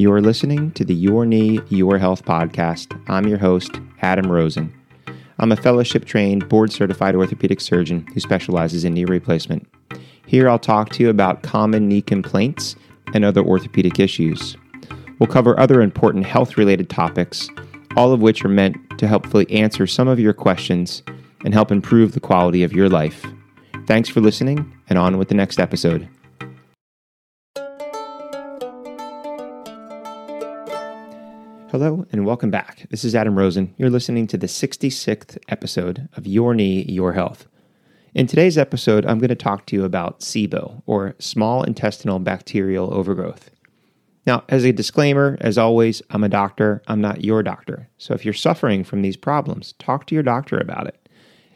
You are listening to the Your Knee, Your Health podcast. I'm your host, Adam Rosen. I'm a fellowship trained, board certified orthopedic surgeon who specializes in knee replacement. Here I'll talk to you about common knee complaints and other orthopedic issues. We'll cover other important health related topics, all of which are meant to helpfully answer some of your questions and help improve the quality of your life. Thanks for listening, and on with the next episode. Hello, and welcome back. This is Adam Rosen. You're listening to the 66th episode of Your Knee, Your Health. In today's episode, I'm going to talk to you about SIBO, or small intestinal bacterial overgrowth. Now, as a disclaimer, as always, I'm a doctor, I'm not your doctor. So if you're suffering from these problems, talk to your doctor about it.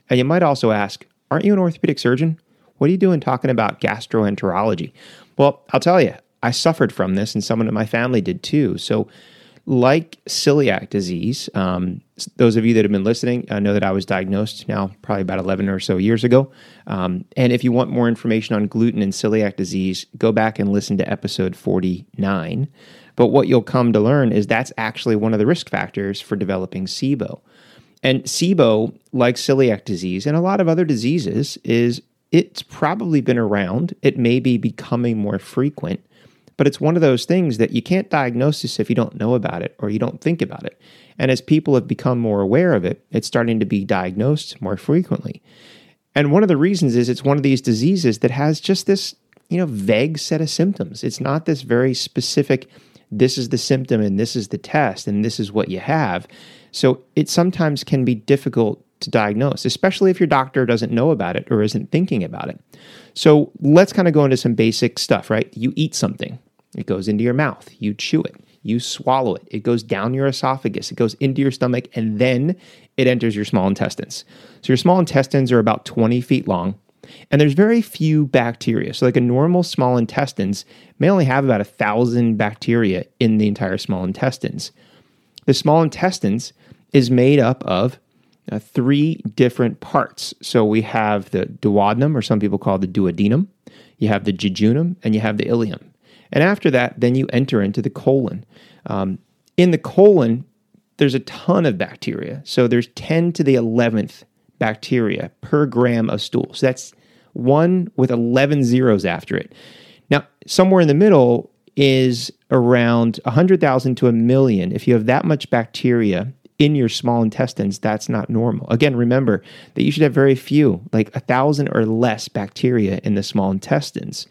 And you might also ask, aren't you an orthopedic surgeon? What are you doing talking about gastroenterology? Well, I'll tell you, I suffered from this, and someone in my family did too. So like celiac disease, um, those of you that have been listening uh, know that I was diagnosed now probably about 11 or so years ago. Um, and if you want more information on gluten and celiac disease, go back and listen to episode 49. But what you'll come to learn is that's actually one of the risk factors for developing SIBO. And SIBO, like celiac disease and a lot of other diseases, is it's probably been around. It may be becoming more frequent. But it's one of those things that you can't diagnose this if you don't know about it or you don't think about it. And as people have become more aware of it, it's starting to be diagnosed more frequently. And one of the reasons is it's one of these diseases that has just this, you know, vague set of symptoms. It's not this very specific this is the symptom and this is the test and this is what you have. So it sometimes can be difficult to diagnose, especially if your doctor doesn't know about it or isn't thinking about it. So let's kind of go into some basic stuff, right? You eat something, it goes into your mouth, you chew it, you swallow it, it goes down your esophagus, it goes into your stomach, and then it enters your small intestines. So your small intestines are about 20 feet long. And there's very few bacteria. So, like a normal small intestines may only have about a thousand bacteria in the entire small intestines. The small intestines is made up of uh, three different parts. So we have the duodenum, or some people call it the duodenum, you have the jejunum, and you have the ileum. And after that, then you enter into the colon. Um, in the colon, there's a ton of bacteria. So there's 10 to the 11th bacteria per gram of stool. So that's one with 11 zeros after it. Now, somewhere in the middle is around 100,000 to a million. If you have that much bacteria in your small intestines, that's not normal. Again, remember that you should have very few, like a thousand or less bacteria in the small intestines.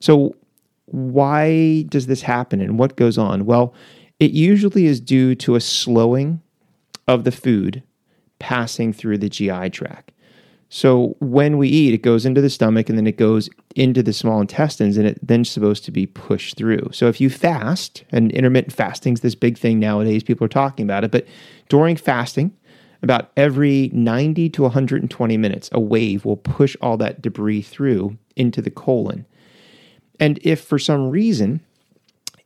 So, why does this happen and what goes on? Well, it usually is due to a slowing of the food passing through the GI tract. So when we eat, it goes into the stomach and then it goes into the small intestines and it then supposed to be pushed through. So if you fast, and intermittent fasting is this big thing nowadays, people are talking about it, but during fasting, about every 90 to 120 minutes, a wave will push all that debris through into the colon. And if for some reason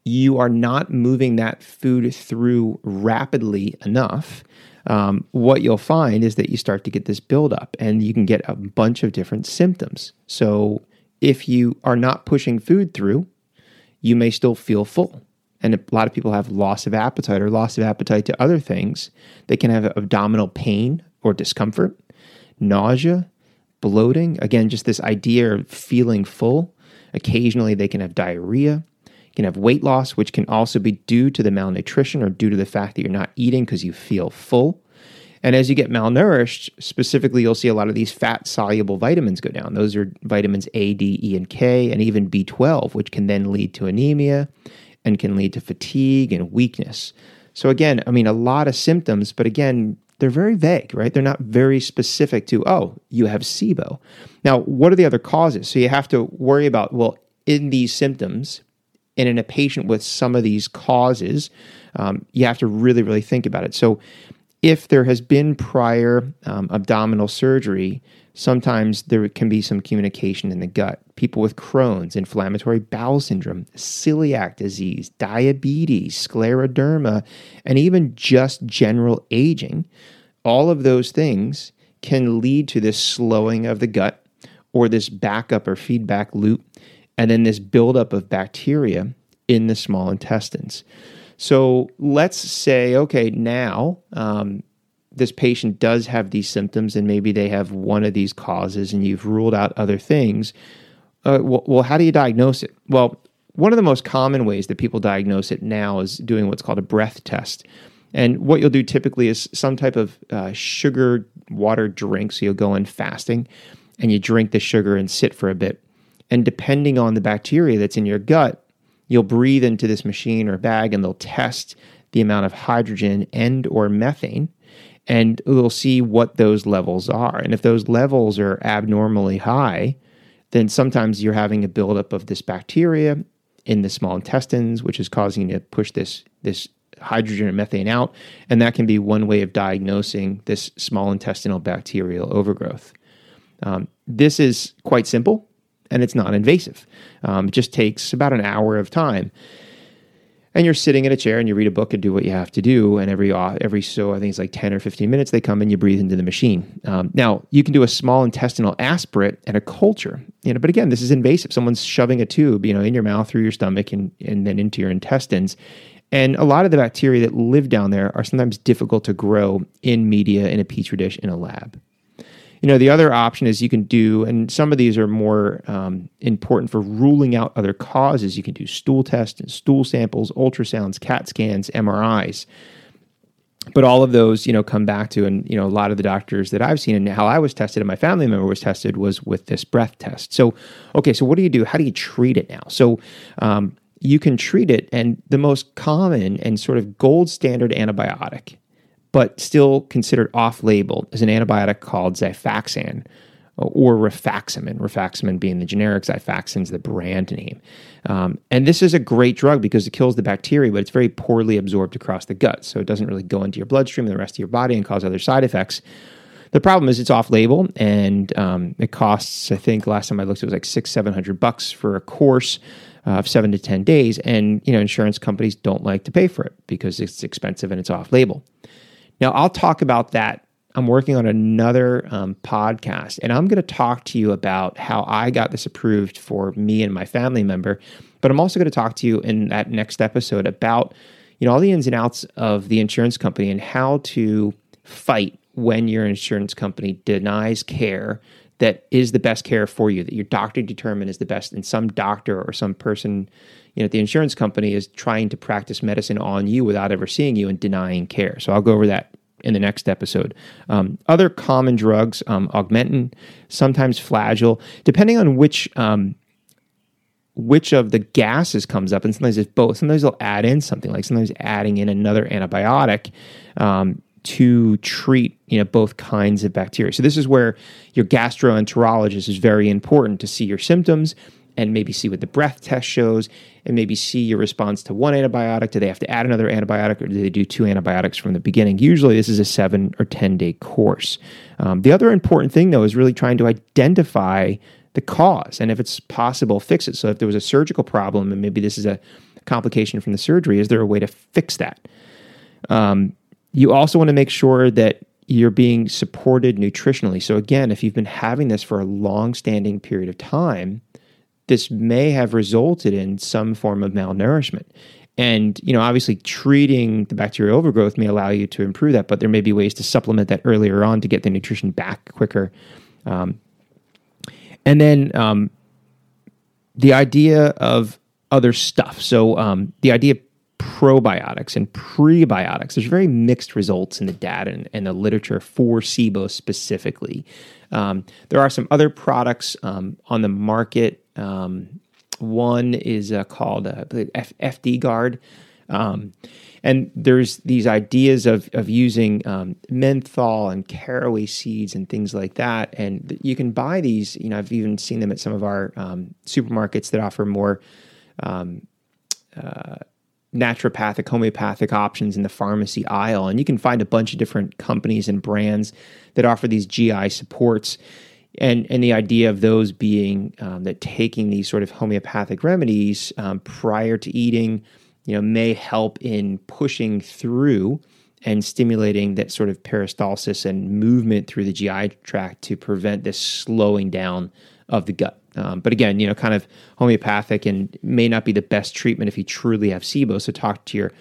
you are not moving that food through rapidly enough, um, what you'll find is that you start to get this buildup and you can get a bunch of different symptoms. So, if you are not pushing food through, you may still feel full. And a lot of people have loss of appetite or loss of appetite to other things. They can have abdominal pain or discomfort, nausea, bloating. Again, just this idea of feeling full. Occasionally, they can have diarrhea can have weight loss, which can also be due to the malnutrition or due to the fact that you're not eating because you feel full. And as you get malnourished, specifically, you'll see a lot of these fat soluble vitamins go down. Those are vitamins A, D, E, and K, and even B12, which can then lead to anemia and can lead to fatigue and weakness. So, again, I mean, a lot of symptoms, but again, they're very vague, right? They're not very specific to, oh, you have SIBO. Now, what are the other causes? So, you have to worry about, well, in these symptoms, and in a patient with some of these causes, um, you have to really, really think about it. So, if there has been prior um, abdominal surgery, sometimes there can be some communication in the gut. People with Crohn's, inflammatory bowel syndrome, celiac disease, diabetes, scleroderma, and even just general aging, all of those things can lead to this slowing of the gut or this backup or feedback loop and then this buildup of bacteria in the small intestines. So let's say, okay, now um, this patient does have these symptoms and maybe they have one of these causes and you've ruled out other things. Uh, well, well, how do you diagnose it? Well, one of the most common ways that people diagnose it now is doing what's called a breath test. And what you'll do typically is some type of uh, sugar water drink. So you'll go in fasting and you drink the sugar and sit for a bit. And depending on the bacteria that's in your gut, you'll breathe into this machine or bag and they'll test the amount of hydrogen and or methane and we'll see what those levels are. And if those levels are abnormally high, then sometimes you're having a buildup of this bacteria in the small intestines, which is causing you to push this this hydrogen and methane out, and that can be one way of diagnosing this small intestinal bacterial overgrowth. Um, this is quite simple, and it's not invasive. Um, it just takes about an hour of time and you're sitting in a chair and you read a book and do what you have to do. And every every so I think it's like ten or fifteen minutes they come and you breathe into the machine. Um, now you can do a small intestinal aspirate and a culture. You know, but again, this is invasive. Someone's shoving a tube, you know, in your mouth through your stomach and and then into your intestines. And a lot of the bacteria that live down there are sometimes difficult to grow in media in a petri dish in a lab. You know, the other option is you can do, and some of these are more um, important for ruling out other causes. You can do stool tests and stool samples, ultrasounds, CAT scans, MRIs. But all of those, you know, come back to, and you know, a lot of the doctors that I've seen and how I was tested and my family member was tested was with this breath test. So, okay, so what do you do? How do you treat it now? So, um, you can treat it, and the most common and sort of gold standard antibiotic but still considered off label is an antibiotic called Xifaxan or rifaximin, rifaximin being the generic, Xifaxan is the brand name. Um, and this is a great drug because it kills the bacteria, but it's very poorly absorbed across the gut. So it doesn't really go into your bloodstream and the rest of your body and cause other side effects. The problem is it's off label and um, it costs, I think last time I looked, it was like six, 700 bucks for a course of seven to 10 days. And, you know, insurance companies don't like to pay for it because it's expensive and it's off label. Now, I'll talk about that. I'm working on another um, podcast, and I'm going to talk to you about how I got this approved for me and my family member. But I'm also going to talk to you in that next episode about you know all the ins and outs of the insurance company and how to fight when your insurance company denies care that is the best care for you that your doctor determined is the best and some doctor or some person you know the insurance company is trying to practice medicine on you without ever seeing you and denying care. So i'll go over that in the next episode. Um, other common drugs um, augmentin sometimes flagyl depending on which um, which of the gases comes up and sometimes it's both. Sometimes they'll add in something like sometimes adding in another antibiotic um, to treat you know both kinds of bacteria. So this is where your gastroenterologist is very important to see your symptoms and maybe see what the breath test shows and maybe see your response to one antibiotic. Do they have to add another antibiotic or do they do two antibiotics from the beginning? Usually this is a seven or 10 day course. Um, the other important thing though is really trying to identify the cause and if it's possible, fix it. So if there was a surgical problem and maybe this is a complication from the surgery, is there a way to fix that? Um, you also want to make sure that you're being supported nutritionally. So, again, if you've been having this for a long standing period of time, this may have resulted in some form of malnourishment. And, you know, obviously treating the bacterial overgrowth may allow you to improve that, but there may be ways to supplement that earlier on to get the nutrition back quicker. Um, and then um, the idea of other stuff. So, um, the idea probiotics and prebiotics. There's very mixed results in the data and, and the literature for SIBO specifically. Um, there are some other products um, on the market. Um, one is uh, called uh, F- FDgard. Um, and there's these ideas of, of using um, menthol and caraway seeds and things like that. And you can buy these, you know, I've even seen them at some of our um, supermarkets that offer more uh, naturopathic, homeopathic options in the pharmacy aisle. And you can find a bunch of different companies and brands that offer these GI supports. And, and the idea of those being um, that taking these sort of homeopathic remedies um, prior to eating, you know, may help in pushing through and stimulating that sort of peristalsis and movement through the GI tract to prevent this slowing down of the gut. Um, but again, you know, kind of homeopathic and may not be the best treatment if you truly have SIBO. So talk to your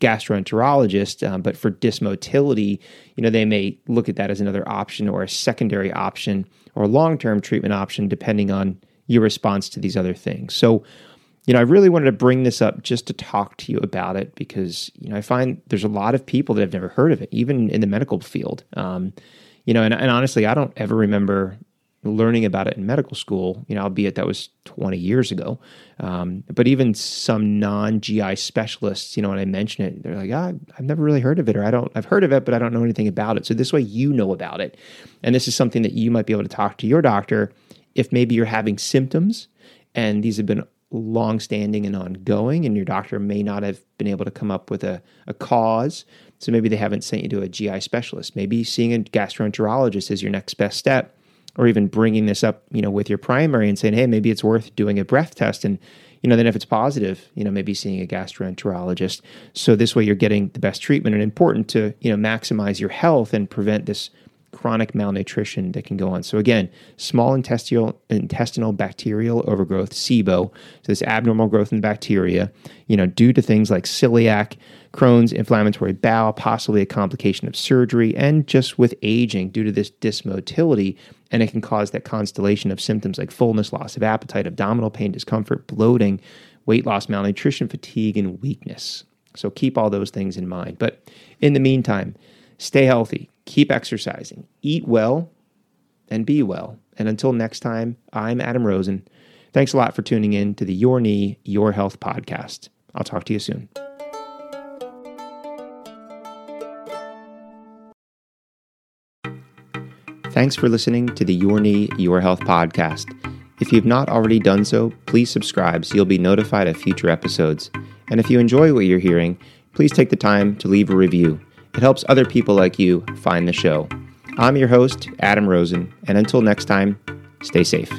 gastroenterologist. Um, but for dysmotility, you know, they may look at that as another option or a secondary option or long term treatment option, depending on your response to these other things. So, you know, I really wanted to bring this up just to talk to you about it because, you know, I find there's a lot of people that have never heard of it, even in the medical field. Um, you know, and, and honestly, I don't ever remember learning about it in medical school, you know, albeit that was 20 years ago. Um, but even some non GI specialists, you know, when I mention it, they're like, ah, I've never really heard of it, or I don't, I've heard of it, but I don't know anything about it. So this way you know about it. And this is something that you might be able to talk to your doctor if maybe you're having symptoms and these have been long standing and ongoing, and your doctor may not have been able to come up with a, a cause. So maybe they haven't sent you to a GI specialist. Maybe seeing a gastroenterologist is your next best step or even bringing this up, you know, with your primary and saying, hey, maybe it's worth doing a breath test. And, you know, then if it's positive, you know, maybe seeing a gastroenterologist. So this way you're getting the best treatment and important to, you know, maximize your health and prevent this chronic malnutrition that can go on. So again, small intestinal intestinal bacterial overgrowth, SIBO, so this abnormal growth in bacteria, you know, due to things like celiac, Crohn's, inflammatory bowel, possibly a complication of surgery, and just with aging due to this dysmotility, and it can cause that constellation of symptoms like fullness, loss of appetite, abdominal pain, discomfort, bloating, weight loss, malnutrition, fatigue, and weakness. So keep all those things in mind. But in the meantime, stay healthy, keep exercising, eat well, and be well. And until next time, I'm Adam Rosen. Thanks a lot for tuning in to the Your Knee, Your Health podcast. I'll talk to you soon. Thanks for listening to the Your Knee, Your Health podcast. If you've not already done so, please subscribe so you'll be notified of future episodes. And if you enjoy what you're hearing, please take the time to leave a review. It helps other people like you find the show. I'm your host, Adam Rosen, and until next time, stay safe.